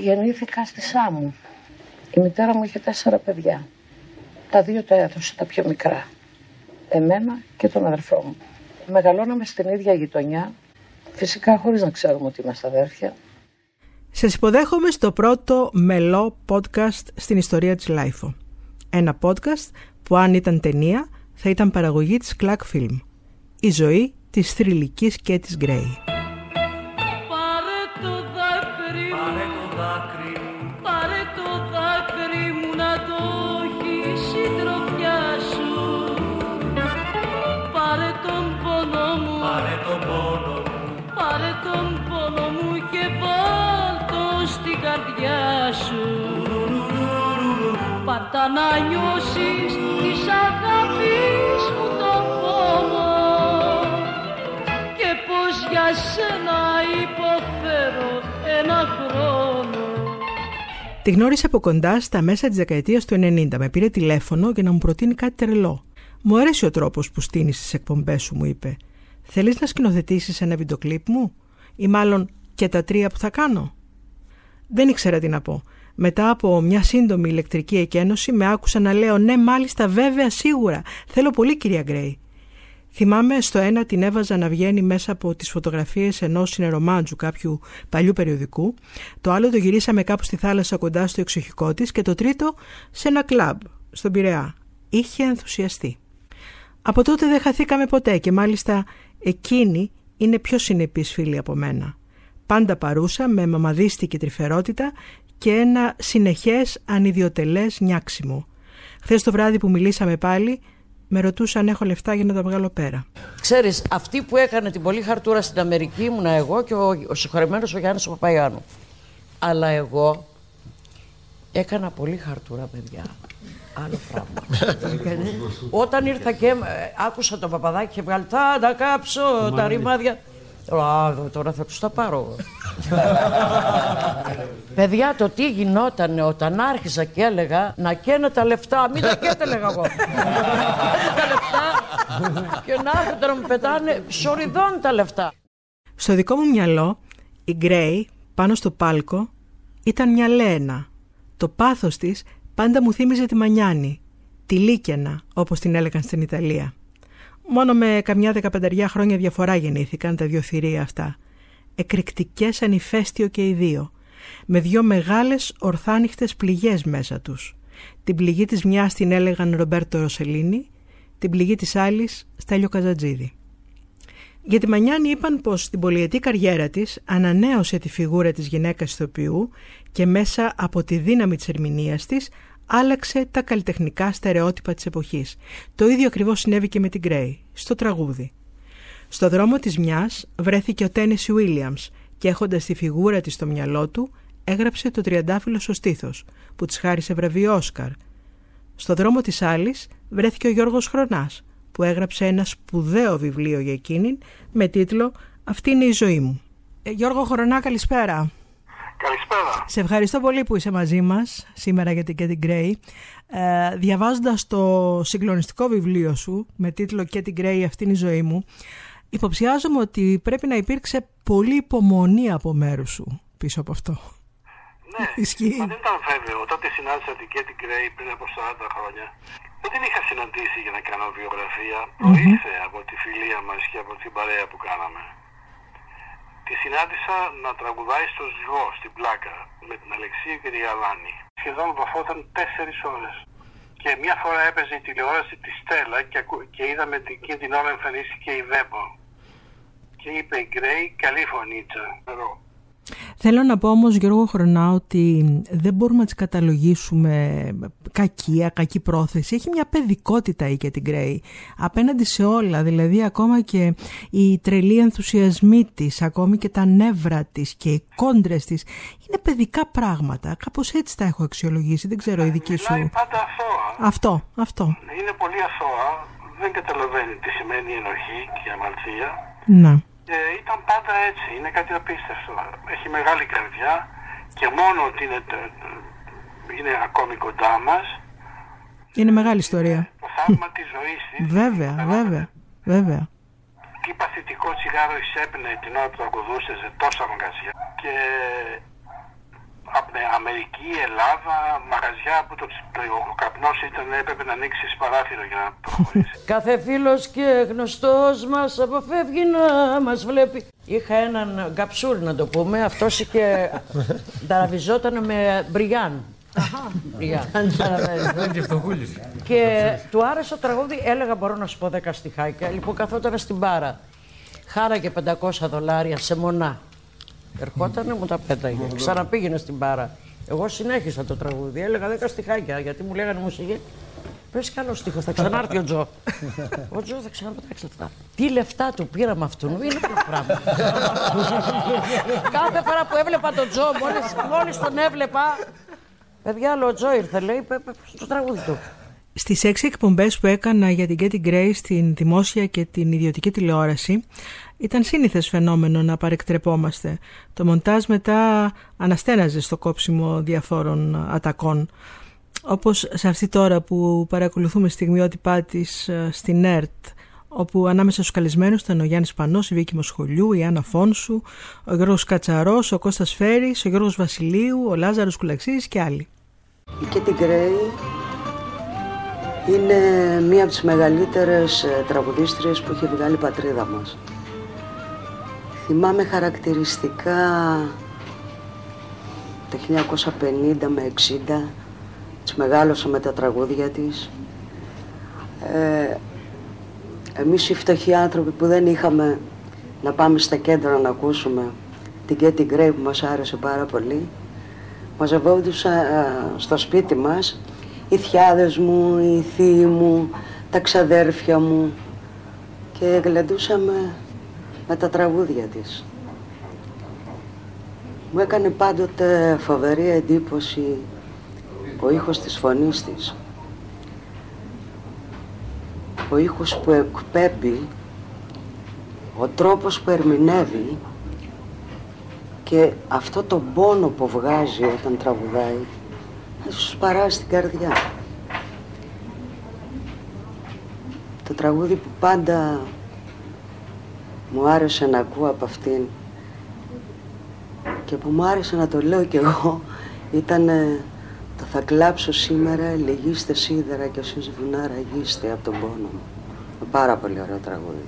Γεννήθηκα στη Σάμου. Η μητέρα μου είχε τέσσερα παιδιά. Τα δύο τα έδωσε, τα πιο μικρά. Εμένα και τον αδερφό μου. Μεγαλώναμε στην ίδια γειτονιά, φυσικά χωρίς να ξέρουμε ότι είμαστε αδέρφια. Σας υποδέχομαι στο πρώτο μελό podcast στην ιστορία της LiFO. Ένα podcast που αν ήταν ταινία θα ήταν παραγωγή της Κλακ Φιλμ. Η ζωή της θρυλικής Καίτης Γκρέυ. Πάρτα να νιώσεις της αγάπης μου το πόνο και πως για σένα υποφέρω ένα χρόνο Τη γνώρισα από κοντά στα μέσα της δεκαετίας του 90. Με πήρε τηλέφωνο για να μου προτείνει κάτι τρελό. Μου αρέσει ο τρόπος που στείνεις τις εκπομπές σου, μου είπε. Θέλεις να σκηνοθετήσεις ένα βιντεοκλίπ μου; Ή μάλλον και τα τρία που θα κάνω; Δεν ήξερα τι να πω. Μετά από μια σύντομη ηλεκτρική εκένωση με άκουσα να λέω «Ναι, μάλιστα, βέβαια, σίγουρα. Θέλω πολύ, κυρία Γκρέι». Θυμάμαι στο ένα την έβαζα να βγαίνει μέσα από τις φωτογραφίες ενός συνερομάντζου κάποιου παλιού περιοδικού, το άλλο το γυρίσαμε κάπου στη θάλασσα κοντά στο εξοχικό της και το τρίτο σε ένα κλαμπ στον Πειραιά. Είχε ενθουσιαστεί. Από τότε δεν χαθήκαμε ποτέ και μάλιστα εκείνη είναι πιο συνεπής φίλη από μένα. Πάντα παρούσα με μαμαδίστικη τρυφερότητα και ένα συνεχές ανιδιοτελές νιάξιμο. Χθες το βράδυ που μιλήσαμε πάλι, με ρωτούσαν αν έχω λεφτά για να τα βγάλω πέρα. Ξέρεις, αυτή που έκανε την πολύ χαρτούρα στην Αμερική ήμουν εγώ και ο, ο συγχωρεμένος ο Γιάννης ο Παπαϊάνου. Αλλά εγώ έκανα πολύ χαρτούρα, παιδιά. Άλλο πράγμα. Όταν ήρθα και ε, άκουσα τον παπαδάκι και βγάλει θα τα κάψω τα ρημάδια. Α, τώρα θα τους τα πάρω. Παιδιά, το τι γινόταν όταν άρχισα και έλεγα να καίνε τα λεφτά. Μην τα καίτε, έλεγα εγώ. τα λεφτά και να έρχονται να μου πετάνε σοριδών τα λεφτά. Στο δικό μου μυαλό, η Γκρέι πάνω στο πάλκο ήταν μια Λένα. Το πάθος της πάντα μου θύμιζε τη Μανιάνη, τη Λίκαινα, όπως την έλεγαν στην Ιταλία. Μόνο με καμιά δεκαπενταριά χρόνια διαφορά γεννήθηκαν τα δύο θηρία αυτά. Εκρηκτικές ανηφέστιο και οι δύο. Με δυο μεγάλες ορθάνυχτες πληγές μέσα τους. Την πληγή της μιας την έλεγαν Ρομπέρτο Ροσελίνη, την πληγή της άλλης Στέλιο Καζατζίδη. Για τη Μανιάνη είπαν πως στην πολυετή καριέρα της ανανέωσε τη φιγούρα της γυναίκας ηθοποιού και μέσα από τη δύναμη της ερμηνείας της άλλαξε τα καλλιτεχνικά στερεότυπα της εποχής. Το ίδιο ακριβώς συνέβη και με την Γκρέι, στο τραγούδι. Στο δρόμο της μιας βρέθηκε ο Τένισι Βίλιαμς και έχοντας τη φιγούρα της στο μυαλό του έγραψε το τριαντάφυλλο στο στήθος που της χάρισε βραβείο Όσκαρ. Στο δρόμο της άλλης βρέθηκε ο Γιώργος Χρονάς που έγραψε ένα σπουδαίο βιβλίο για εκείνη με τίτλο «Αυτή είναι η ζωή μου». Ε, Γιώργο Χρονά, καλησπέρα. Καλησπέρα. Σε ευχαριστώ πολύ που είσαι μαζί μας σήμερα για την Κέτι Γκρέι. Ε, διαβάζοντας το συγκλονιστικό βιβλίο σου με τίτλο Κέτι Γκρέι αυτή είναι η ζωή μου, υποψιάζομαι ότι πρέπει να υπήρξε πολύ υπομονή από μέρους σου πίσω από αυτό. Ναι, Ισχύει. Μα δεν ήταν βέβαιο. Τότε συνάντησα την Κέτι Γκρέι πριν από 40 χρόνια. Δεν την είχα συναντήσει για να κάνω βιογραφία. Προήλθε από τη φιλία μας και από την παρέα που κάναμε τη συνάντησα να τραγουδάει στο Ζυγό, στην Πλάκα, με την Αλεξία και τη Γαλάνη. Σχεδόν βαφόταν τέσσερις ώρες. Και μια φορά έπαιζε η τηλεόραση της Στέλλα και, και είδαμε την, την ώρα εμφανίστηκε η Βέμπο. Και είπε η Γκρέι, καλή φωνήτσα. Εδώ. Θέλω να πω όμως Γιώργο Χρονά ότι δεν μπορούμε να τις καταλογίσουμε κακία, κακή πρόθεση. Έχει μια παιδικότητα η και την Γκρέι απέναντι σε όλα, δηλαδή ακόμα και οι τρελοί ενθουσιασμοί της, ακόμη και τα νεύρα της και οι κόντρες της είναι παιδικά πράγματα. Κάπως έτσι τα έχω αξιολογήσει, δεν ξέρω η δική σου. πάντα αθώα. Αυτό, αυτό. Είναι πολύ αθώα, δεν καταλαβαίνει τι σημαίνει ενοχή και αμαλθία. Να. Και ήταν πάντα έτσι, είναι κάτι απίστευτο. Έχει μεγάλη καρδιά και μόνο ότι είναι, είναι ακόμη κοντά μας. Είναι μεγάλη ιστορία. Το θαύμα της ζωής της. Βέβαια, βέβαια, βέβαια. Τι παθητικό τσιγάρο εισέπνε την ώρα που ακουδούσες σε τόσα μαγαζιά. Και Αμερική, Ελλάδα, μαγαζιά που το, το, ο καπνός ήταν, έπρεπε να ανοίξει παράθυρο για να προχωρήσει. Κάθε φίλος και γνωστός μας αποφεύγει να μας βλέπει. Είχα έναν γκαψούρ να το πούμε, αυτός και ταραβιζόταν με μπριγιάν. και του άρεσε το τραγούδι, έλεγα μπορώ να σου πω 10 στιχάκια. Λοιπόν, καθόταν στην μπάρα. Χάραγε 500 δολάρια σε μονά. Ερχότανε, μου τα πέταγε. Ξαναπήγαινε στην μπάρα. Εγώ συνέχισα το τραγούδι. Έλεγα 10 στιχάκια γιατί μου λέγανε μουσική. Πες καλό στίχο, θα ξανάρθει ο Τζο. ο Τζο θα ξαναπετάξει αυτά. Τι λεφτά του πήραμε αυτού, είναι αυτό το πράγμα. Κάθε φορά που έβλεπα τον Τζο, μόλι τον έβλεπα, Παιδιά, άλλο ο Τζο ήρθε, λέει, στο τραγούδι του. Στις έξι εκπομπές που έκανα για την Getty Gray στην δημόσια και την ιδιωτική τηλεόραση ήταν σύνηθες φαινόμενο να παρεκτρεπόμαστε. Το μοντάζ μετά αναστέναζε στο κόψιμο διαφόρων ατακών. Όπως σε αυτή τώρα που παρακολουθούμε στιγμιότυπά της ε, στην ΕΡΤ όπου ανάμεσα στους καλεσμένους ήταν ο Γιάννης Πανός, η Βίκη Μοσχολιού, η Άννα Φόνσου, ο Γιώργος Κατσαρός, ο Κώστας Φέρης, ο Γιώργος Βασιλείου, ο Λάζαρος Κουλαξής και άλλοι. Η Κέτι Γκρέι είναι μία από τις μεγαλύτερες ε, τραγουδίστριες που έχει βγάλει η πατρίδα μας. Θυμάμαι χαρακτηριστικά το 1950 με 60, της μεγάλωσα με τα τραγούδια της. Ε, εμείς οι φτωχοί άνθρωποι που δεν είχαμε να πάμε στα κέντρα να ακούσουμε την Κέτι Γκρέι που μας άρεσε πάρα πολύ, μαζευόντουσαν στο σπίτι μας οι θιάδες μου, οι θείοι μου, τα ξαδέρφια μου και γλεντούσαμε με τα τραγούδια της. Μου έκανε πάντοτε φοβερή εντύπωση ο ήχος της φωνής της. Ο ήχος που εκπέμπει, ο τρόπος που ερμηνεύει και αυτό το πόνο που βγάζει όταν τραγουδάει θα σου σπαράσει την καρδιά. Το τραγούδι που πάντα μου άρεσε να ακούω από αυτήν και που μου άρεσε να το λέω κι εγώ ήταν το θα κλάψω σήμερα, λυγίστε σίδερα και εσείς βουνά ραγίστε από τον πόνο μου. Πάρα πολύ ωραίο τραγούδι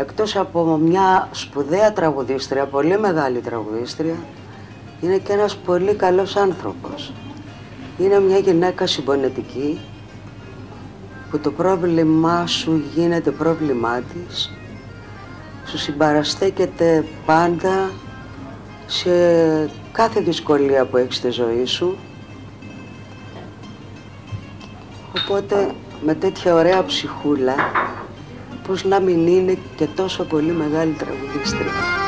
εκτός από μια σπουδαία τραγουδίστρια, πολύ μεγάλη τραγουδίστρια, είναι και ένας πολύ καλός άνθρωπος. Είναι μια γυναίκα συμπονετική, που το πρόβλημά σου γίνεται πρόβλημά της, σου συμπαραστέκεται πάντα σε κάθε δυσκολία που έχεις στη ζωή σου. Οπότε με τέτοια ωραία ψυχούλα πως να μην είναι και τόσο πολύ μεγάλη τραγουδίστρια.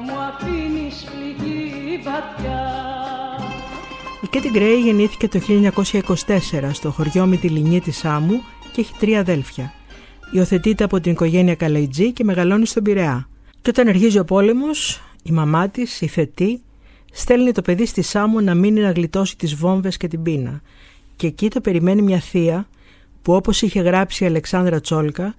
Μου αφήνεις πληγή βαθιά. Η Κέτι Γκρέι γεννήθηκε το 1924 στο χωριό Μητυλινή της Σάμου και έχει τρία αδέλφια. Υιοθετείται από την οικογένεια Καλαϊτζή και μεγαλώνει στον Πειραιά. Και όταν αρχίζει ο πόλεμος, η μαμά της, η Θετή, στέλνει το παιδί στη Σάμου να μείνει να γλιτώσει τις βόμβες και την πείνα. Και εκεί το περιμένει μια θεία που όπως είχε γράψει η Αλεξάνδρα Τσόλκα,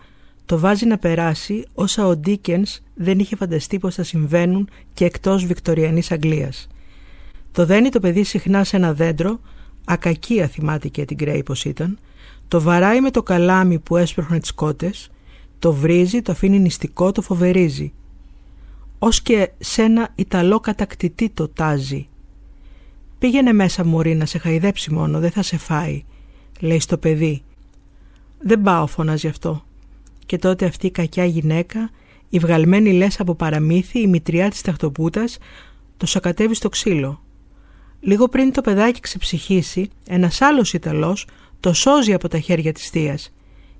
το βάζει να περάσει όσα ο Ντίκενς δεν είχε φανταστεί πως θα συμβαίνουν και εκτός Βικτοριανής Αγγλίας. Το δένει το παιδί συχνά σε ένα δέντρο, ακακία θυμάται και την Γκρέι πως ήταν, το βαράει με το καλάμι που έσπροχνε τις κότες, το βρίζει, το αφήνει νηστικό, το φοβερίζει. Ως και σε ένα Ιταλό κατακτητή το τάζει. «Πήγαινε μέσα μωρή να σε χαϊδέψει μόνο, δεν θα σε φάει», λέει στο παιδί. «Δεν πάω», φωνάζει αυτό. Και τότε αυτή η κακιά γυναίκα, η βγαλμένη λες από παραμύθι, η μητριά της ταχτοπούτας, το σακατεύει στο ξύλο. Λίγο πριν το παιδάκι ξεψυχήσει, ένας άλλος Ιταλός το σώζει από τα χέρια της θείας.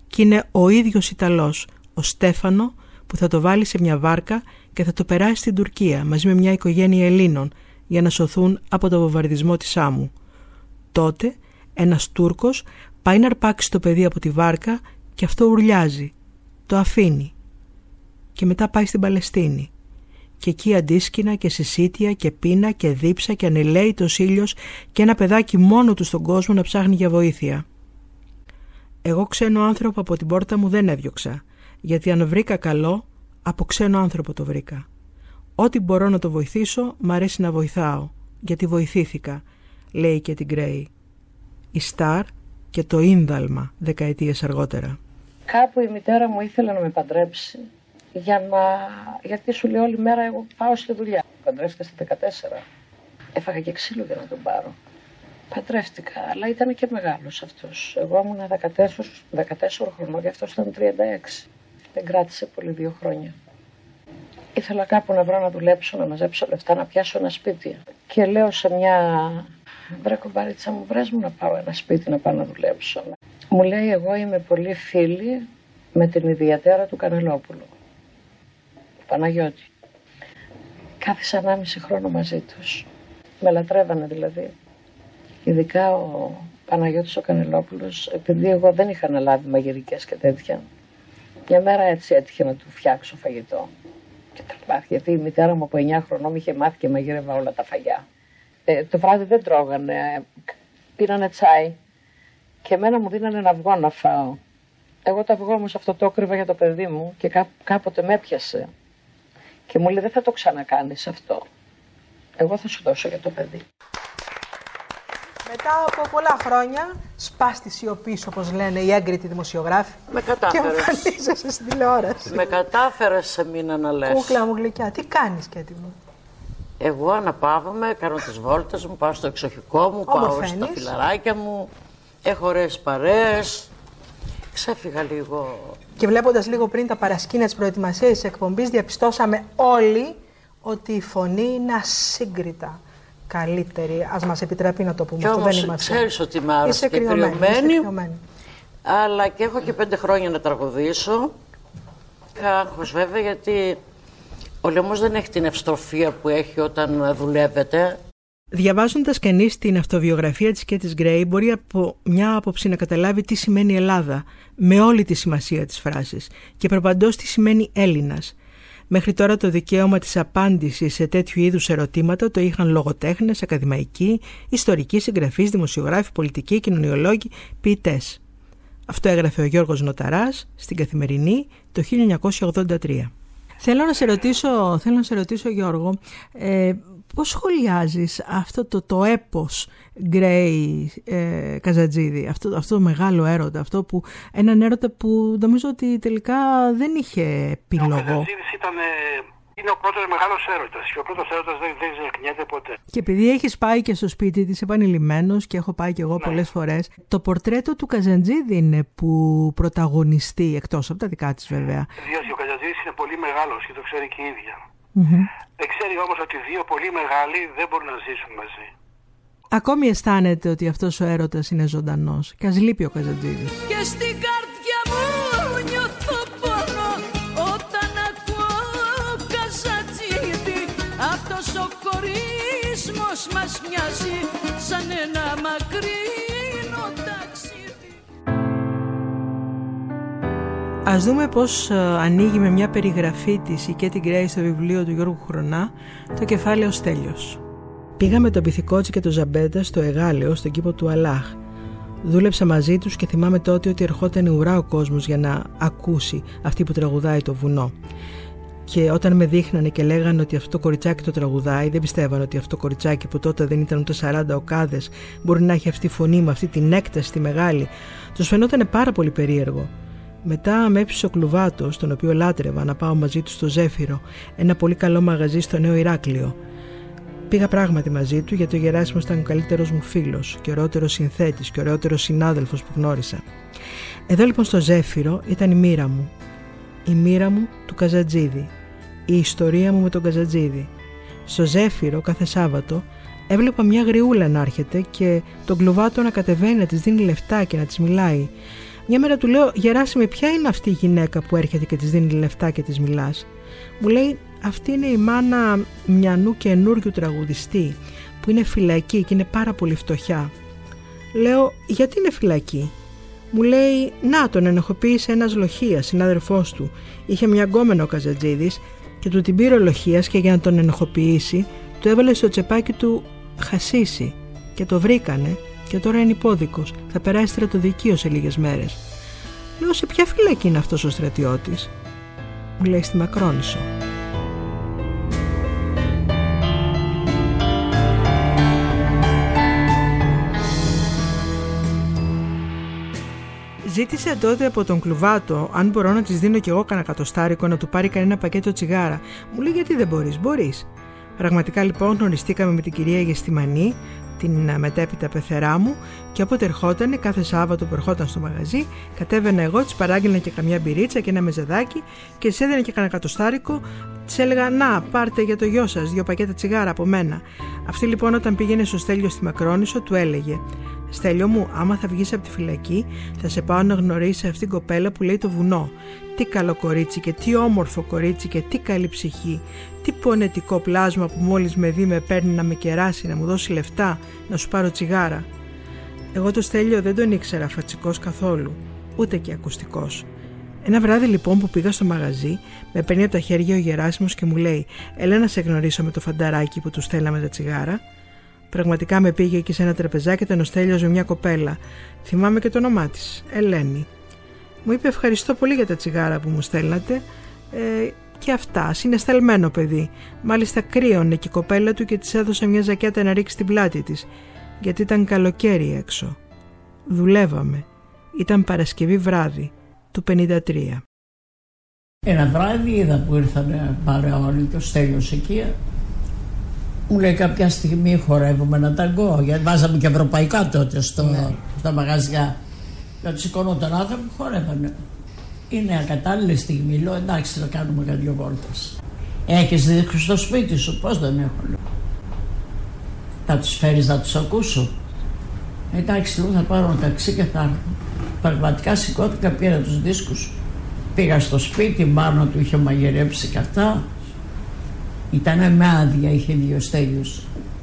Και είναι ο ίδιος Ιταλός, ο Στέφανο, που θα το βάλει σε μια βάρκα και θα το περάσει στην Τουρκία μαζί με μια οικογένεια Ελλήνων για να σωθούν από το βομβαρδισμό της Άμμου. Τότε ένας Τούρκος πάει να αρπάξει το παιδί από τη βάρκα και αυτό ουρλιάζει. Το αφήνει. και μετά πάει στην Παλαιστίνη. Και εκεί αντίσκηνα και συσίτια και πείνα και δίψα και το ήλιος και ένα παιδάκι μόνο του στον κόσμο να ψάχνει για βοήθεια. Εγώ ξένο άνθρωπο από την πόρτα μου δεν έδιωξα, γιατί αν βρήκα καλό, από ξένο άνθρωπο το βρήκα. Ό,τι μπορώ να το βοηθήσω, μ' αρέσει να βοηθάω, γιατί βοηθήθηκα, λέει και την Γκρέι. Η Σταρ και το Ίνδαλμα δεκαετίες αργότερα. Κάπου η μητέρα μου ήθελε να με παντρέψει για να... γιατί σου λέει όλη μέρα εγώ πάω στη δουλειά. Παντρεύτηκα στα 14. Έφαγα και ξύλο για να τον πάρω. Παντρεύτηκα, αλλά ήταν και μεγάλος αυτός. Εγώ ήμουν 14, 14 χρονών και αυτός ήταν 36. Δεν κράτησε πολύ δύο χρόνια. Ήθελα κάπου να βρω να δουλέψω, να μαζέψω λεφτά, να πιάσω ένα σπίτι. Και λέω σε μια βρε κομπάριτσα μου, βρες μου να πάω ένα σπίτι να πάω να δουλέψω. Μου λέει εγώ είμαι πολύ φίλη με την ιδιατέρα του Κανελόπουλου. Του Παναγιώτη. Κάθισα 1,5 χρόνο μαζί τους. Με λατρεύανε δηλαδή. Ειδικά ο Παναγιώτης ο Κανελόπουλος, επειδή εγώ δεν είχα αναλάβει μαγειρικές και τέτοια. Μια μέρα έτσι έτυχε να του φτιάξω φαγητό. Και τα γιατί η μητέρα μου από 9 χρονών είχε μάθει και μαγείρευα όλα τα φαγιά. Ε, το βράδυ δεν τρώγανε. Πήρανε τσάι και εμένα μου δίνανε ένα αυγό να φάω. Εγώ το αυγό όμως αυτό το έκρυβα για το παιδί μου και κά, κάποτε με έπιασε. Και μου λέει δεν θα το ξανακάνεις αυτό. Εγώ θα σου δώσω για το παιδί. Μετά από πολλά χρόνια σπάς τη σιωπή, όπως λένε οι έγκριτοι δημοσιογράφοι. Με κατάφερες. Και εμφανίζεσαι στην τηλεόραση. Με κατάφερες σε μήνα να λες. Κούκλα μου γλυκιά, τι κάνεις, Κέτι μου; Εγώ αναπαύομαι, κάνω τις βόλτες μου, πάω στο εξοχικό μου, πάω στα φιλαράκια μου, έχω ωραίες παρέες, ξέφυγα λίγο. Και βλέποντας λίγο πριν τα παρασκήνια της προετοιμασίας της εκπομπής, διαπιστώσαμε όλοι ότι η φωνή είναι ασύγκριτα καλύτερη. Ας μας επιτρέπει να το πούμε και αυτό, όμως, δεν είμαστε. ξέρεις ότι είμαι άρρωστη και κρυωμένη, αλλά και έχω και πέντε χρόνια να τραγουδήσω. Άγχος βέβαια γιατί ο λαιμό δεν έχει την ευστροφία που έχει όταν δουλεύετε. Διαβάζοντας κανείς την αυτοβιογραφία της Κέτης Γκρέι, μπορεί από μια άποψη να καταλάβει τι σημαίνει Ελλάδα, με όλη τη σημασία της φράσης, και προπαντός τι σημαίνει Έλληνας. Μέχρι τώρα το δικαίωμα της απάντησης σε τέτοιου είδους ερωτήματα το είχαν λογοτέχνες, ακαδημαϊκοί, ιστορικοί, συγγραφείς, δημοσιογράφοι, πολιτικοί, κοινωνιολόγοι, ποιητές. Αυτό έγραφε ο Γιώργος Νοταράς στην Καθημερινή το 1983. Θέλω να σε ρωτήσω, θέλω να σε ρωτήσω Γιώργο, ε, πώς σχολιάζεις αυτό το, το έπος Γκρέι ε, Καζατζίδη, αυτό, αυτό το μεγάλο έρωτα, αυτό που, έναν έρωτα που νομίζω ότι τελικά δεν είχε επιλογό. Ο Καζατζίδης ήταν είναι ο πρώτος μεγάλος έρωτας και ο πρώτος έρωτας δεν, δεν ξεχνιέται ποτέ. Και επειδή έχεις πάει και στο σπίτι της επανειλημμένος και έχω πάει και εγώ ναι. πολλές φορές, το πορτρέτο του Καζαντζίδη είναι που πρωταγωνιστεί, εκτός από τα δικά της βέβαια. Διότι ο Καζαντζίδη είναι πολύ μεγάλος και το ξέρει και η ίδια. Mm-hmm. Δεν ξέρει όμως ότι δύο πολύ μεγάλοι δεν μπορούν να ζήσουν μαζί. Ακόμη αισθάνεται ότι αυτός ο έρωτας είναι ζωντανός. Και ας λείπει ο Καζαντζίδης. Και στην καρδιά μου νιώθω χωρισμός μας μοιάζει σαν ένα μακρινό Ας δούμε πώς ε, ανοίγει με μια περιγραφή της η Κέτι Γκρέι στο βιβλίο του Γιώργου Χρονά το κεφάλαιο Στέλιος. Πήγαμε τον Πυθικότσι και τον Ζαμπέντα στο Εγάλεο, στον κήπο του Αλάχ. Δούλεψα μαζί τους και θυμάμαι τότε ότι ερχόταν ουρά ο κόσμος για να ακούσει αυτή που τραγουδάει το βουνό. Και όταν με δείχνανε και λέγανε ότι αυτό το κοριτσάκι το τραγουδάει, δεν πιστεύανε ότι αυτό το κοριτσάκι που τότε δεν ήταν ούτε 40 οκάδες μπορεί να έχει αυτή τη φωνή με αυτή την έκταση τη μεγάλη. Τους φαινόταν πάρα πολύ περίεργο. Μετά με έψησε ο Κλουβάτος, τον οποίο λάτρευα, να πάω μαζί του στο Ζέφυρο, ένα πολύ καλό μαγαζί στο Νέο Ηράκλειο. Πήγα πράγματι μαζί του γιατί ο Γεράσιμος ήταν ο καλύτερος μου φίλος και ωραιότερο συνθέτης και ωραιότερο συνάδελφος που γνώρισα. Εδώ λοιπόν στο Ζέφυρο ήταν η μοίρα μου. Η μοίρα μου του Καζατζίδη, η ιστορία μου με τον Καζατζίδη. Στο Ζέφυρο κάθε Σάββατο έβλεπα μια γριούλα να έρχεται και τον κλουβάτο να κατεβαίνει να της δίνει λεφτά και να της μιλάει. Μια μέρα του λέω «Γεράσιμε ποια είναι αυτή η γυναίκα που έρχεται και της δίνει λεφτά και της μιλάς» Μου λέει «Αυτή είναι η μάνα μιανού καινούριου τραγουδιστή που είναι φυλακή και είναι πάρα πολύ φτωχιά». Λέω «Γιατί είναι φυλακή» Μου λέει, να τον ενοχοποίησε ένας λοχίας, συνάδελφός του. Είχε μια γκόμενο ο Καζατζίδης και του την πήρε ο λοχίας και για να τον ενοχοποιήσει του έβαλε στο τσεπάκι του χασίσι και το βρήκανε και τώρα είναι υπόδικος. Θα περάσει στρατοδικείο σε λίγες μέρες. Λέω σε ποια φυλακή είναι αυτός ο στρατιώτης; Μου λέει στη Μακρόνισο. Ζήτησε τότε από τον κλουβάτο αν μπορώ να της δίνω κι εγώ κανένα κατοστάρικο να του πάρει κανένα πακέτο τσιγάρα. Μου λέει γιατί δεν μπορείς, μπορείς. Πραγματικά λοιπόν γνωριστήκαμε με την κυρία Γεστημανή, την ε, μετέπειτα πεθερά μου και όποτε ερχόταν, κάθε Σάββατο που ερχόταν στο μαγαζί, κατέβαινα εγώ, της παράγγελνα και καμιά μπυρίτσα και ένα μεζεδάκι και της έδαινα και κανένα κατοστάρικο. Της έλεγα: Να, πάρτε για το γιο σας δύο πακέτα τσιγάρα από μένα. Αυτή λοιπόν όταν πήγαινε στο στέλιο στη Μακρόνισο, του έλεγε: Στέλιο μου, άμα θα βγεις από τη φυλακή, θα σε πάω να γνωρίσει αυτήν την κοπέλα που λέει το βουνό. Τι καλό κορίτσι και τι όμορφο κορίτσι και τι καλή ψυχή. Τι πονετικό πλάσμα που μόλις με δει με παίρνει να με κεράσει, να μου δώσει λεφτά, να σου πάρω τσιγάρα. Εγώ το Στέλιο δεν τον ήξερα φατσικός καθόλου, ούτε και ακουστικός. Ένα βράδυ λοιπόν που πήγα στο μαγαζί, με παίρνει από τα χέρια ο Γεράσιμος και μου λέει «Έλα να σε γνωρίσω με το φανταράκι που του στέλναμε τα τσιγάρα». Πραγματικά με πήγε εκεί σε ένα τραπεζάκι, ήταν ο Στέλιος με μια κοπέλα. Θυμάμαι και το όνομά της, Ελένη. Μου είπε ευχαριστώ πολύ για τα τσιγάρα που μου στέλνατε ε, και αυτά, συναισθαλμένο παιδί. Μάλιστα κρύωνε και η κοπέλα του και της έδωσε μια ζακέτα να ρίξει την πλάτη της, γιατί ήταν καλοκαίρι έξω. Δουλεύαμε. Ήταν Παρασκευή βράδυ του 53. Ένα βράδυ είδα που ήρθαν παρέα όλοι το Στέλιος εκεί. Μου λέει κάποια στιγμή χορεύουμε ένα ταγκό, γιατί βάζαμε και ευρωπαϊκά τότε στο, ναι. στα μαγαζιά. Γιατί σηκωνόταν άνθρωποι χορεύανε. Είναι ακατάλληλη στιγμή. Λέω εντάξει, θα κάνουμε κάτι δυο βόλτε. Έχεις δείξει στο σπίτι σου, πώς δεν έχω. Θα τους φέρεις να τους ακούσω. Εντάξει, λέω θα πάρω ένα ταξί και θα έρθω. Πραγματικά σηκώθηκα, πήρα τους δίσκους. Πήγα στο σπίτι, μάνα του είχε μαγειρέψει και αυτά. Ήταν με άδεια, είχε δύο στέλιου.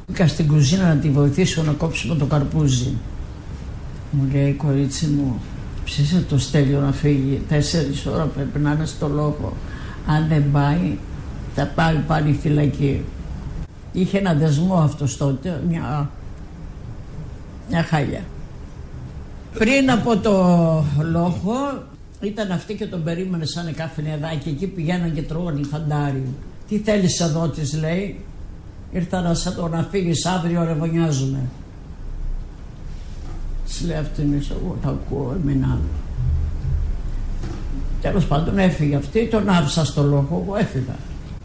Πήγα στην κουζίνα να τη βοηθήσω να κόψουμε το καρπούζι. Μου λέει κορίτσι μου, ψήσε το στέλιο να φύγει. Τέσσερις ώρα πρέπει να είναι στο λόγο. Αν δεν πάει, θα πάει πάλι φυλακή. Είχε ένα δεσμό αυτός τότε, μια, μια χάλια. Πριν από το λόγο ήταν αυτή και τον περίμενε σαν καφενεδάκι. Εκεί πηγαίναν και τρώγανε φαντάρι. Τι θέλεις εδώ της λέει. Ήρθα να, να φύγεις αύριο ρεβονιάζουμε. Της λέει αυτήν, εγώ τα ακούω, εμένα. Τέλος πάντων έφυγε αυτή, τον άφησα στο λόγο, εγώ έφυγα.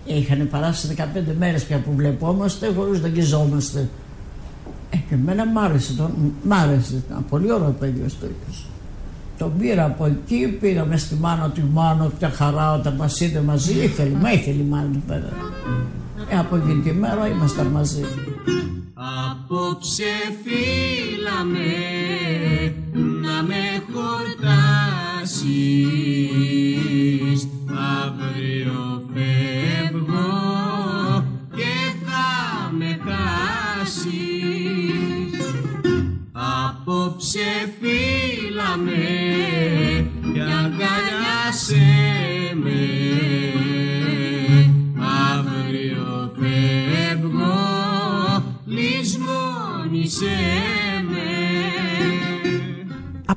Είχαν περάσει 15 μέρες πια που βλεπόμαστε, χωρίς να αγγιζόμαστε. Ε, και εμένα μ' άρεσε, τον, μ' άρεσε, ήταν πολύ ωραίο παιδί ο Στόικος. Τον πήρα από εκεί, πήγαμε στη μάνα του, η μάνα πια χαρά όταν μας είδε μαζί, ήθελε, μα ήθελε η μάνα του πέρα. Ε, από εκείνη τη μέρα ήμασταν μαζί. Απόψε φύλαμε να με χορτάσεις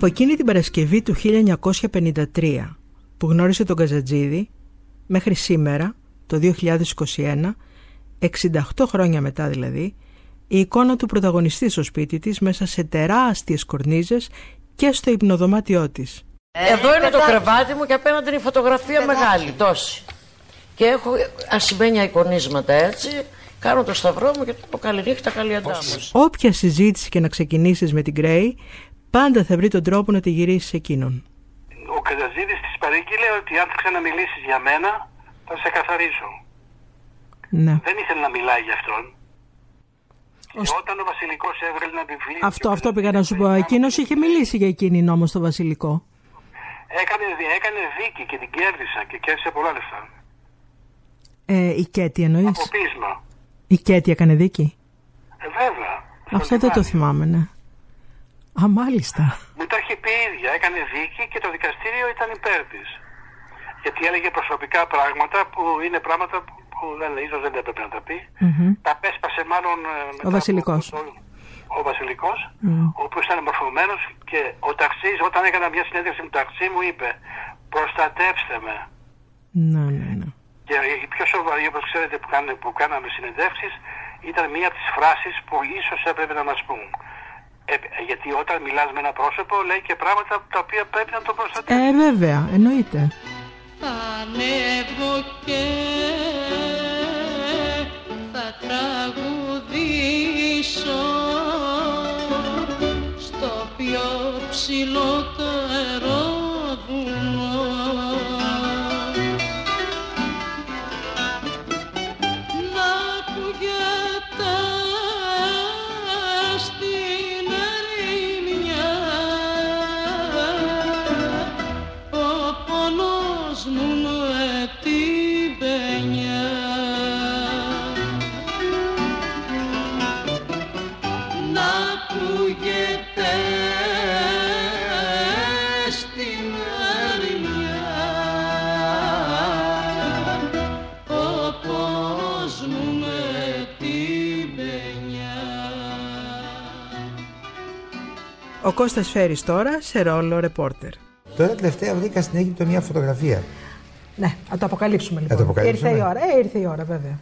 Από εκείνη την Παρασκευή του 1953 που γνώρισε τον Καζατζίδη μέχρι σήμερα, το 2021, 68 χρόνια μετά δηλαδή, η εικόνα του πρωταγωνιστή στο σπίτι της μέσα σε τεράστιες κορνίζες και στο υπνοδωμάτιό της. Εδώ είναι το κρεβάτι μου και απέναντι είναι η φωτογραφία μεγάλη, τόση. Και έχω ασημένια εικονίσματα έτσι. Κάνω το σταυρό μου και το καλή νύχτα, καλή αντάμωση. Όποια συζήτηση και να ξεκινήσεις με την Γκρέι, πάντα θα βρει τον τρόπο να τη γυρίσει σε εκείνον. Ο Καζαζίδης της παρήγγειλε ότι αν ξαναμιλήσεις για μένα θα σε καθαρίσω. Ναι. Δεν ήθελε να μιλάει για αυτόν. Και όταν ο Βασιλικός έβρελε ένα βιβλίο... Αυτό, αυτό πήγα να σου πω. Εκείνος είχε μιλήσει για εκείνη όμω το Βασιλικό. Έκανε, έκανε δίκη και την κέρδισα και κέρδισε πολλά λεφτά. Ε, η Κέτη εννοείς; Από πείσμα. Η Κέτη έκανε δίκη; Ε, βέβαια. Στο Αυτό δεν το λιμάνι. θυμάμαι, ναι. Α, μάλιστα. Μου τα έχει πει η ίδια. Έκανε δίκη και το δικαστήριο ήταν υπέρ της. Γιατί έλεγε προσωπικά πράγματα που είναι πράγματα που, που δεν, ίσως δεν έπρεπε να τα πει. Τα πέσπασε μάλλον ε, μετά Ο Βασιλικός. από το- ο Βασιλικός, ο οποίος ήταν μορφωμένος και ο ταξής, όταν έκανα μια συνέντευξη με τον ταξί μου είπε προστατεύστε με. Ναι, ναι, ναι. Και η πιο σοβαρή, όπως ξέρετε, που, κάνε, που κάναμε συνεντεύξεις, ήταν μία από τις φράσεις που ίσως έπρεπε να μας πούν. Ε, γιατί όταν μιλάς με ένα πρόσωπο, λέει και πράγματα τα οποία πρέπει να το προστατεύει. Ε, βέβαια, εννοείται. Θα ανέβω και θα τραγουδήσω στο πιο ψηλό το αερόδρομο Ο Κώστας Φέρης τώρα σε ρόλο ρεπόρτερ. Τώρα τελευταία βρήκα στην Αίγυπτο μια φωτογραφία Ναι, να το αποκαλύψουμε λοιπόν. το αποκαλύψουμε. Ήρθε η ώρα. Ε, ήρθε η ώρα, βέβαια.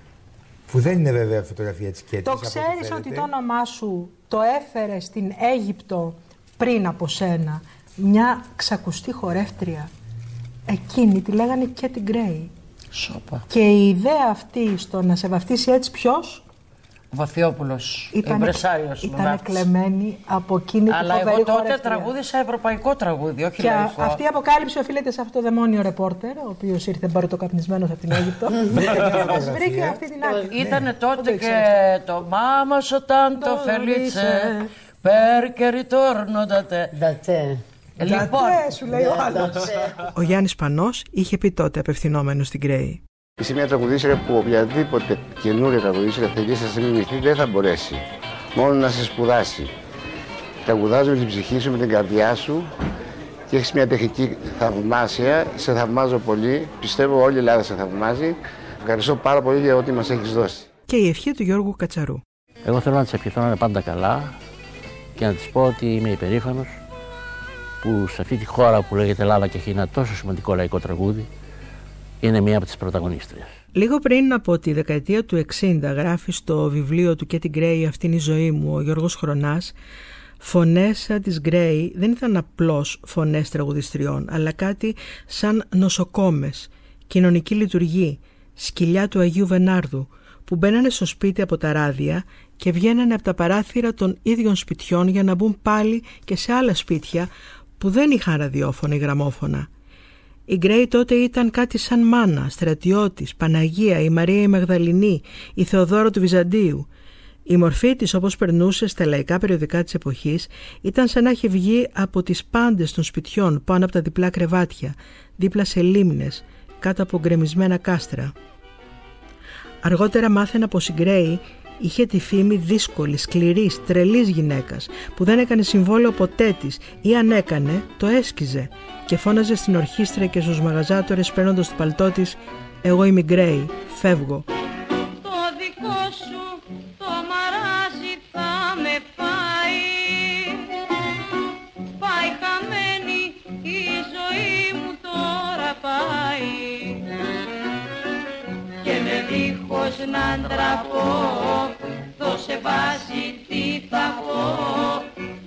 που δεν είναι βέβαια φωτογραφία της Κέτης. Το από ό,τι ξέρεις φαίνεται. ότι το όνομά σου το έφερε στην Αίγυπτο πριν από σένα μια ξακουστή χορεύτρια. Εκείνη τη λέγανε Κέτι Γκρέι. Σόπα. Και η ιδέα αυτή στο να σε βαφτίσει έτσι ποιος; Ο Βαθιόπουλος, ήταν, εμπρεσάριος με ήταν βάφτισε. κλεμμένη από εκείνη τη Αλλά φοβερή εγώ τότε χορεύτρια. τραγούδισα ευρωπαϊκό τραγούδι, όχι Και λαϊκό. αυτή η αποκάλυψη οφείλεται σε αυτό το δαιμόνιο ρεπόρτερ, ο οποίος ήρθε μπαρουτοκαπνισμένο από την Αίγυπτο. και μα βρήκε αυτή την άκρη. Ήτανε τότε το και ήξερα το «Μάμα σου tanto felice perché ritorno da te». Da te. Ε, Λοιπόν, Ντατέ, σου λέει ο άλλος. Ε, Ο Γιάννης Πανός είχε πει τότε απευθυνόμενο στην Γκρέι. Είσαι μια τραγουδίστρια που οποιαδήποτε καινούρια τραγουδίστρια θελήσει να σε μιμηθεί δεν θα μπορέσει. Μόνο να σε σπουδάσει. Τραγουδάς με την ψυχή σου, με την καρδιά σου και έχεις μια τεχνική θαυμάσια. Σε θαυμάζω πολύ. Πιστεύω όλη η Ελλάδα σε θαυμάζει. Ευχαριστώ πάρα πολύ για ό,τι μας έχεις δώσει. Και η ευχή του Γιώργου Κατσαρού. Εγώ θέλω να της ευχηθώ να είναι πάντα καλά και να της πω ότι είμαι υπερήφανος που σε αυτή τη χώρα που λέγεται Ελλάδα και έχει ένα τόσο σημαντικό λαϊκό τραγούδι είναι μία από τις πρωταγωνίστριες. Λίγο πριν από τη δεκαετία του 60 γράφει στο βιβλίο του Κέτι Γκρέι «Αυτήν η ζωή μου» ο Γιώργος Χρονάς Φωνές σαν της Γκρέι δεν ήταν απλώς φωνές τραγουδιστριών αλλά κάτι σαν νοσοκόμες, κοινωνική λειτουργή, σκυλιά του Αγίου Βενάρδου που μπαίνανε στο σπίτι από τα ράδια και βγαίνανε από τα παράθυρα των ίδιων σπιτιών για να μπουν πάλι και σε άλλα σπίτια που δεν είχαν ραδιόφωνα ή γραμμόφωνα. Η Γκρέι τότε ήταν κάτι σαν μάνα, στρατιώτης, Παναγία, η Μαρία η Μαγδαληνή, η Θεοδόρα του Βυζαντίου. Η μορφή της όπως περνούσε στα λαϊκά περιοδικά της εποχής ήταν σαν να έχει βγει από τις πάντες των σπιτιών πάνω από τα διπλά κρεβάτια, δίπλα σε λίμνες, κάτω από γκρεμισμένα κάστρα. Αργότερα μάθαινα πως η Γκρέι είχε τη φήμη δύσκολης, σκληρής, τρελής γυναίκας που δεν έκανε συμβόλαιο ποτέ της ή αν έκανε το έσκιζε και φώναζε στην ορχήστρα και στους μαγαζάτορες παίρνοντας το παλτό της «Εγώ είμαι η Γκρέι, φεύγω». Το δικό σου το να ντραπώ Δώσε βάση τι θα πω.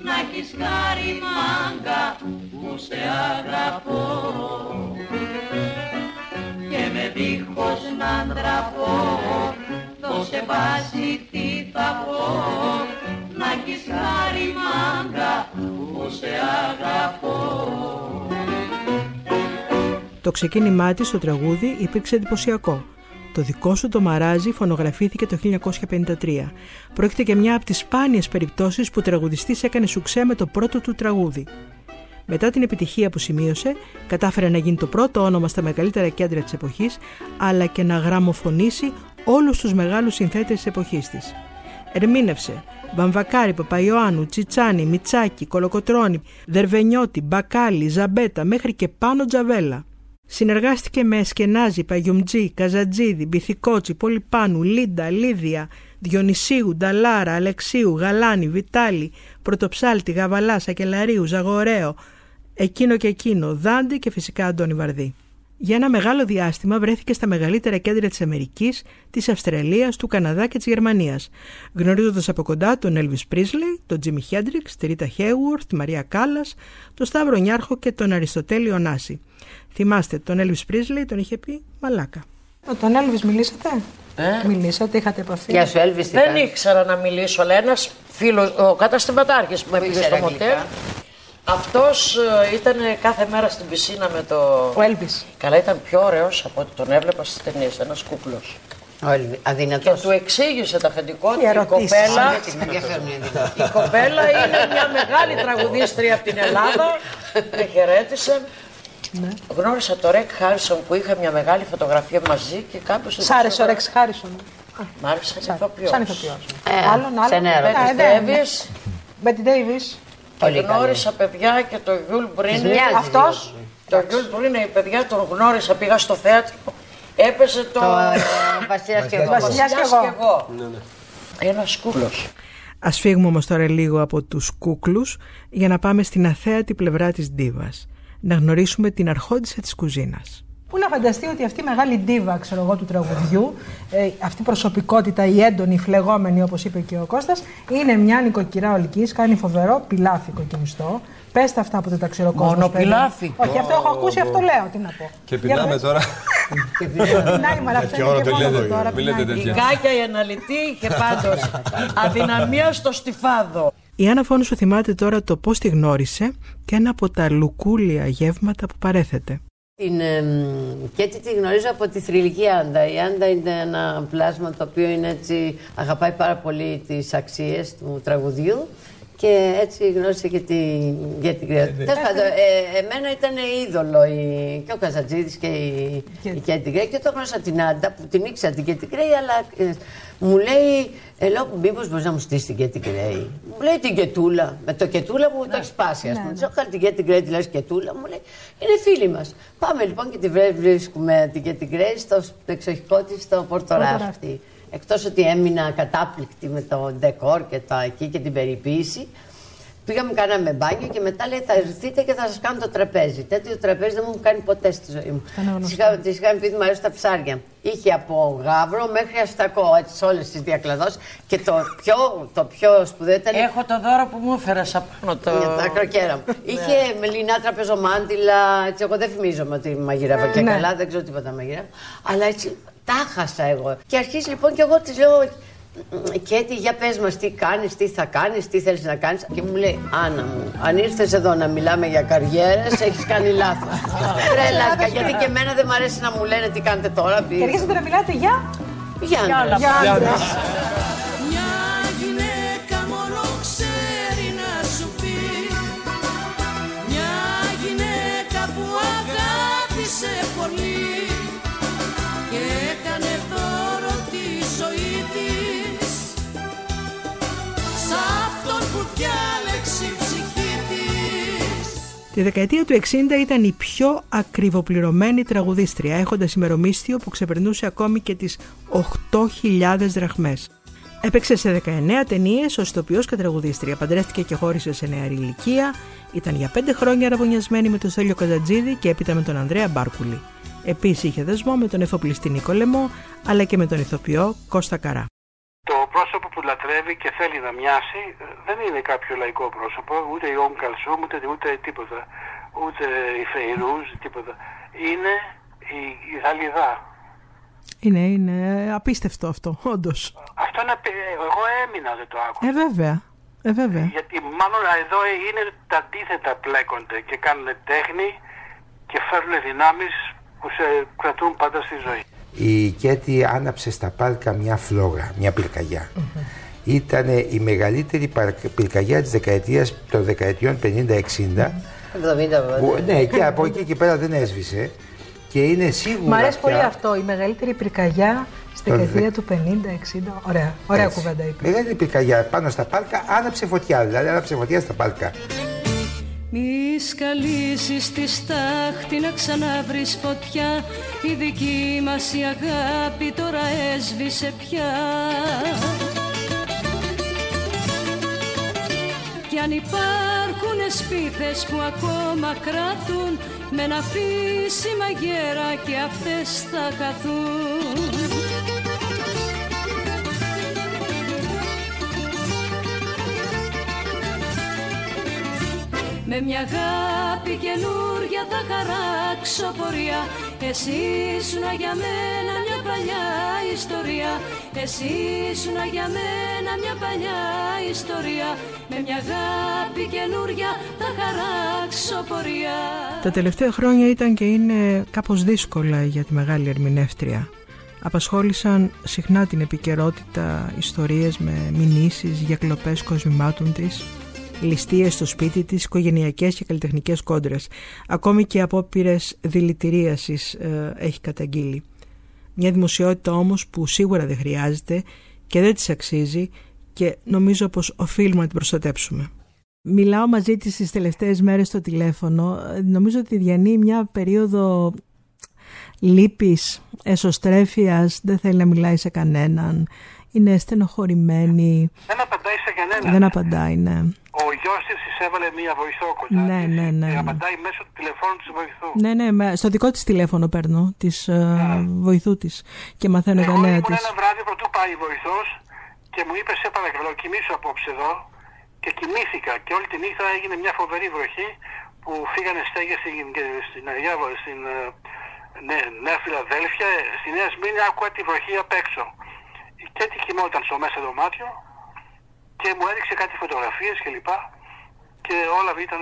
Να έχεις χάρη μάγκα που σε αγαπώ. Και με δίχως να ντραπώ δώσε βάση τι θα πω. Να έχεις χάρη μάγκα που σε αγαπώ. Το ξεκίνημά της στο τραγούδι υπήρξε εντυπωσιακό. Το δικό σου το μαράζι φωνογραφήθηκε το 1953. Πρόκειται για μια από τις σπάνιες περιπτώσεις που ο τραγουδιστής έκανε σουξέ με το πρώτο του τραγούδι. Μετά την επιτυχία που σημείωσε, κατάφερε να γίνει το πρώτο όνομα στα μεγαλύτερα κέντρα της εποχής, αλλά και να γραμμοφωνήσει όλους τους μεγάλους συνθέτες της εποχής της. Ερμήνευσε Βαμβακάρη, Παπαϊωάννου, Τσιτσάνη, Μιτσάκη, Κολοκοτρώνη, Δερβενιώτη, Μπακάλι, Ζαμπέτα μέχρι και πάνω Τζαβέλα. Συνεργάστηκε με Εσκενάζη, Παγιουμτζή, Καζατζίδη, Μπιθικότσι, Πολυπάνου, Λίντα, Λίδια, Διονυσίου, Νταλάρα, Αλεξίου, Γαλάνη, Βιτάλη, Πρωτοψάλτη, Γαβαλά, Σακελαρίου, Ζαγορέο, εκείνο και εκείνο, Δάντη και φυσικά Αντώνη Βαρδί. Για ένα μεγάλο διάστημα βρέθηκε στα μεγαλύτερα κέντρα της Αμερικής, της Αυστραλίας, του Καναδά και της Γερμανίας, γνωρίζοντας από κοντά τον Elvis Presley, τον Jimmy Hendrix, τη Ρίτα Hayworth, τη Μαρία Κάλλας, τον Σταύρο Νιάρχο και τον Αριστοτέλη Ωνάση. Θυμάστε, τον Elvis Presley τον είχε πει μαλάκα. Με τον Elvis μιλήσατε; Ε; Μιλήσατε, είχατε επαφή; Γεια σου, Έλβης, τι Δεν κάνεις; ήξερα να μιλήσω, αλλά ένας φίλος, ο καταστηματάρχης που με πήγε ήξερε στο αγγλικά. μοτέλ, αυτός ήταν κάθε μέρα στην πισίνα με το. Ο Elvis. Καλά, ήταν πιο ωραίος από ό,τι τον έβλεπα στις ταινίες. Ένας κούκλος. Ο Έλβης, Και αδυνατός. του εξήγησε τα αφεντικό του Τι η ερωτήσεις. κοπέλα. Δεν την ενδιαφέρουν οι αδυνατοί. Η κοπέλα είναι μια μεγάλη τραγουδίστρια από την Ελλάδα. Με χαιρέτησε. Ναι. Γνώρισα τον Ρεξ Χάρισον που είχα μια μεγάλη φωτογραφία μαζί και κάπως. Σ' άρεσε ο Ρεξ Χάρισον; Μ' άρεσε σαν ηθοποιός. Σαν ηθοποιός. Ε, Άλλον, άλλον. σε νερό. Ε, Μπέτι δεν- Ντέβις. Μπέτι Ντέιβις. Και Πολύ καλή. γνώρισα παιδιά και το Γιουλ Της Μπρίνερ. μοιάζει Αυτός. Το Γιουλ Μπρίνερ, οι παιδιά τον γνώρισα, πήγα στο θέατρο. Έπεσε το. Το ε, Βασιλιάς και εγώ. Βασιλιάς και Βασιλιάς εγώ. Ένας κούκλος. Ας φύγουμε όμως τώρα λίγο από τους κούκλους για να πάμε στην αθέατη πλευρά της ντίβας. Να γνωρίσουμε την αρχόντισσα της κουζίνας. Πού να φανταστεί ότι αυτή η μεγάλη ντίβα, ξέρω εγώ, του τραγουδιού, ε, αυτή η προσωπικότητα, η έντονη, η φλεγόμενη, όπως είπε και ο Κώστας, είναι μια νοικοκυρά ολικής, κάνει φοβερό πιλάφι κοκκινιστό. Πέστε αυτά που δεν τα ξέρω ο κόσμος, Μόνο παιδί. πιλάφι. Όχι, αυτό έχω ακούσει, αυτό λέω. Τι να πω. Και Για πεινάμε πες. τώρα. Πεινάει, μα αυτό είναι και μόνο του τώρα. Μην λέτε πεινάει. Η τέτοια. Κάκια η αναλυτή είχε πάντως αδυναμία στο στιφάδο. Η Άννα Φόνου σου θυμάται τώρα το πώς τη γνώρισε και ένα από τα λουκούλια γεύματα που παρέθεται. Την εμ, Κέτι τη γνωρίζω από τη θρηλυκή Άντα. Η Άντα είναι ένα πλάσμα το οποίο είναι έτσι, αγαπάει πάρα πολύ τις αξίες του τραγουδιού και έτσι γνώρισε και, τη, και την κρυα. Τέλος πάντων, ε, εμένα ήταν είδωλο η, και ο Καζατζίδης και η, η Κέτι Γκρέι και το γνώρισα την Άντα που την ήξερα την Κέτι Γκρέι αλλά ε, μου λέει, ε, λέω, μήπως μπορείς να μου στήσεις την Κέτι Γκρέι. Μου λέει την Κετούλα, με το Κετούλα που το έχεις σπάσει ας πούμε. Της έχω την Κέτι Γκρέι, τη λες Κετούλα, μου λέει, είναι φίλη μας. Πάμε λοιπόν και τη βρε- βρίσκουμε την Κέτι Γκρέι στο εξοχικό της στο Πορτοράφτη. Εκτός ότι έμεινα κατάπληκτη με το ντεκόρ και τα εκεί και την περιποίηση, Πήγαμε, κάναμε μπάνιο και μετά λέει θα έρθετε και θα σας κάνω το τραπέζι. Τέτοιο τραπέζι δεν μου έχουν κάνει ποτέ στη ζωή μου. Της είχα, της είχα πει ότι μου αρέσουν τα ψάρια. Είχε από γάβρο μέχρι αστακό, έτσι σε όλες τις διακλαδώσεις. Και το πιο, το πιο σπουδαίο ήταν. Έχω το δώρο που μου έφερες απάνω το. Για τα κροκέρα μου. Είχε μελινά τραπεζομάντιλα, έτσι. Εγώ δεν θυμίζομαι ότι μαγειρεύα και Ναι. καλά, δεν ξέρω τίποτα μαγειρεύα. Αλλά έτσι τα χάσα εγώ. Και αρχίζει λοιπόν και εγώ της λέω. Και τι, για πες μας τι κάνεις, τι θα κάνεις, τι θέλεις να κάνεις Και μου λέει, Άννα μου, αν ήρθες εδώ να μιλάμε για καριέρες, έχεις κάνει λάθος Τρέλακα, γιατί και εμένα δεν μου αρέσει να μου λένε τι κάνετε τώρα Και αρχίσατε να μιλάτε για; Για Τη δεκαετία του 60 ήταν η πιο ακριβοπληρωμένη τραγουδίστρια, έχοντας ημερομίσθιο που ξεπερνούσε ακόμη και τις 8.000 δραχμές. Έπαιξε σε 19 ταινίες ως ηθοποιός και τραγουδίστρια. Παντρεύτηκε και χώρισε σε νεαρή ηλικία. Ήταν για 5 χρόνια αραβωνιασμένη με τον Στέλιο Καζατζίδη και έπειτα με τον Ανδρέα Μπάρκουλη. Επίσης είχε δεσμό με τον εφοπλιστή Νίκο Λεμό, αλλά και με τον ηθοποιό Κώστα Καρά. Το πρόσωπο που λατρεύει και θέλει να μοιάσει ε, δεν είναι κάποιο λαϊκό πρόσωπο, ούτε η Ομ Καλσούμ, ούτε, ούτε τίποτα, ούτε η Φεϊρούζ, τίποτα. Είναι η, η Γαλλιδά. Είναι, είναι απίστευτο αυτό, όντως. Αυτό είναι, απει- εγώ έμεινα δεν το άκουσα. Ε, βέβαια. Ε, βέβαια. Γιατί μάλλον εδώ είναι τα αντίθετα πλέκονται και κάνουν τέχνη και φέρνουν δυνάμεις που σε κρατούν πάντα στη ζωή. Η Κέτη άναψε στα πάρκα μια φλόγα, μια πυρκαγιά. Ήταν η μεγαλύτερη παρ- πυρκαγιά της δεκαετίας των δεκαετιών 50-60 70 που, ναι, και από εκεί και πέρα δεν έσβησε και είναι σίγουρα Μ' αρέσει πια- πολύ αυτό, η μεγαλύτερη πυρκαγιά Στη δεκαετία του 50-60. Ωραία, ωραία Έτσι. κουβέντα είπες. Μεγάλη πυρκαγιά πάνω στα πάλκα, άναψε φωτιά. Δηλαδή, άναψε φωτιά στα πάλκα. Μη σκαλίσεις τη στάχτη να ξαναβρεις φωτιά. Η δική μας η αγάπη τώρα έσβησε πια. Κι αν υπάρχουν σπίθες που ακόμα κρατούν Με ένα φύσιμα γέρα και αυτές θα χαθούν Με μια αγάπη καινούρια θα χαράξω πορεία. Εσύ ήσουνα για μένα μια παλιά ιστορία. Εσύ ήσουνα για μένα μια παλιά ιστορία. Με μια αγάπη καινούρια θα χαράξω πορεία. Τα τελευταία χρόνια ήταν και είναι κάπως δύσκολα για τη μεγάλη ερμηνεύτρια. Απασχόλησαν συχνά την επικαιρότητα ιστορίες με μηνύσεις για κλοπές κοσμημάτων της, ληστείες στο σπίτι της, οικογενειακές και καλλιτεχνικές κόντρες. Ακόμη και απόπειρες δηλητηρίασης ε, έχει καταγγείλει. Μια δημοσιότητα όμως που σίγουρα δεν χρειάζεται και δεν της αξίζει και νομίζω πως οφείλουμε να την προστατέψουμε. Μιλάω μαζί της τις τελευταίες μέρες στο τηλέφωνο. Νομίζω ότι διανύει μια περίοδο λύπης, εσωστρέφειας, δεν θέλει να μιλάει σε κανέναν. Είναι στενοχωρημένη. Δεν απαντάει σε κανέναν. Δεν απαντάει, ναι. Ο γιος της έβαλε μία βοηθό κοντά. Ναι, της ναι, ναι, Και ναι. απαντάει μέσω του τηλεφώνου της βοηθού. Ναι, ναι, με- στο δικό της τηλέφωνο παίρνω, της ε, βοηθού της και μαθαίνω τα Εγώ νέα ήμουν της. ένα βράδυ πρωτού πάει η βοηθός και μου είπε: Σε παρακαλώ, κοιμήσου απόψε εδώ. Και κοιμήθηκα και όλη τη νύχτα έγινε μια φοβερή βροχή που φύγανε στέγες στην, και στην, Αγία, Βο- στην ε, Νέ- Νέα Φιλαδέλφια. Στη Νέα Σμύρνη άκουγα τη βροχή απ' έξω. Και έτσι κοιμόταν στο μέσα δωμάτιο και μου έδειξε κάτι φωτογραφίες κλπ. Και όλα ήταν,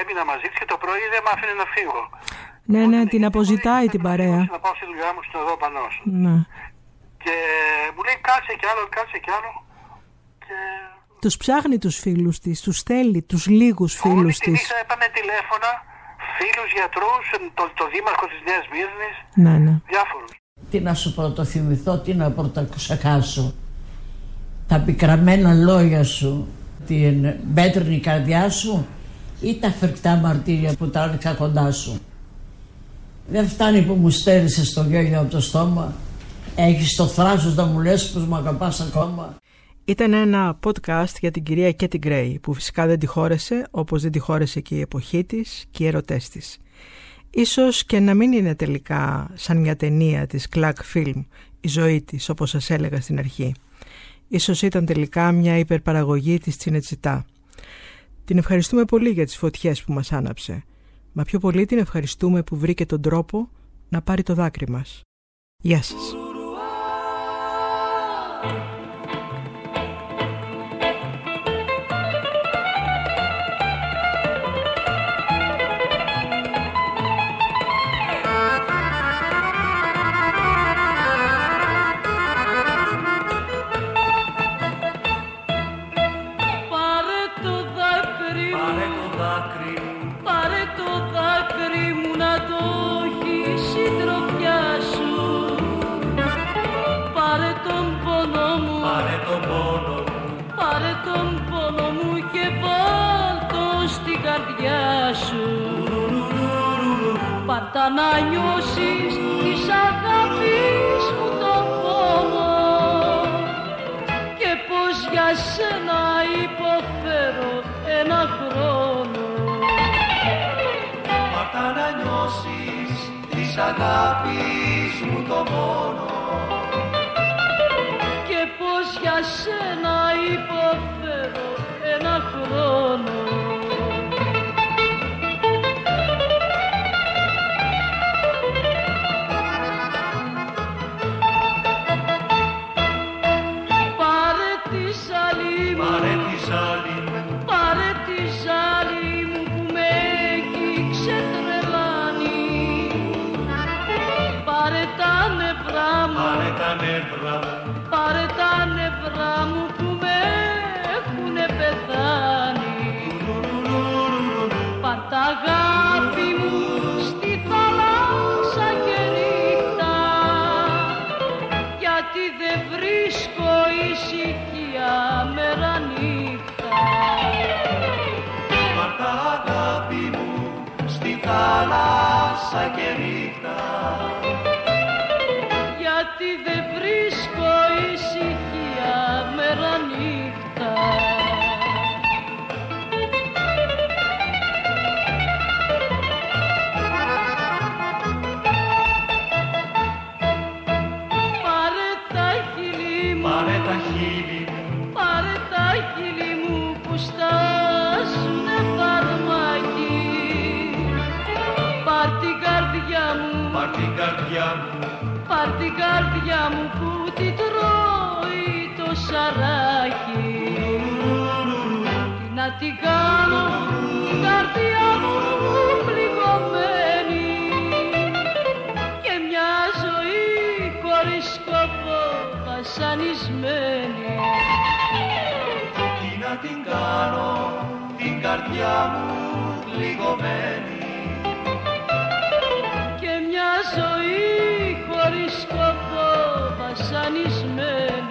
έμεινα μαζί της και το πρωί δεν μ' άφηνε να φύγω. Ναι, ναι, την αποζητάει την παρέα. Να πάω στη δουλειά μου στην οδό Πανός. Ναι. Και μου λέει κάτσε κι άλλο, κάτσε κι άλλο. Και Τους ψάχνει τους φίλους της, τους θέλει, τους λίγους φίλους τη της. νύχτα έπαιρνε τηλέφωνα, φίλους, γιατρούς, το, το δήμαρχο της Νέας Μύρνης, Ναι, ναι. διάφορους. Τι να σου πρωτοθυμηθώ, τι να πρωτοξεχάσω. Τα πικραμένα λόγια σου, την μπέτρινη καρδιά σου ή τα φρικτά μαρτύρια που τράβηξα κοντά σου. Δεν φτάνει που μου στέρισες το γέλιο από το στόμα. Έχεις το θράσος να μου λες πως μ' αγαπάς ακόμα. Ήταν ένα podcast για την κυρία Κέτι Γκρέι που φυσικά δεν τη χώρεσε όπως δεν τη χώρεσε και η εποχή της και οι ερωτές της. Ίσως και να μην είναι τελικά σαν μια ταινία της Clark Film η ζωή της όπως σας έλεγα στην αρχή. Ίσως ήταν τελικά μια υπερπαραγωγή της Τσινετσιτά. Την ευχαριστούμε πολύ για τις φωτιές που μας άναψε. Μα πιο πολύ την ευχαριστούμε που βρήκε τον τρόπο να πάρει το δάκρυ μας. Γεια σας. Πάρτα να νιώσεις της αγάπης μου τον πόνο. Και πως για σένα υποφέρω ένα χρόνο. Πάρτα να νιώσεις της αγάπης μου το πόνο. Και πως για σένα υποφέρω Πάρε τα χείλη μου, Πάρε τα χείλη μου που στάζουνε φαρμάκι. Πάρ την καρδιά μου, πάρ' την καρδιά μου, πάρ την καρδιά μου που τη τρώει το σαράκι. Τι να την κάνω την καρδιά μου βασανισμένη τι να την κάνω, την καρδιά μου πληγωμένη. και μια ζωή χωρίς σκοπό βασανισμένη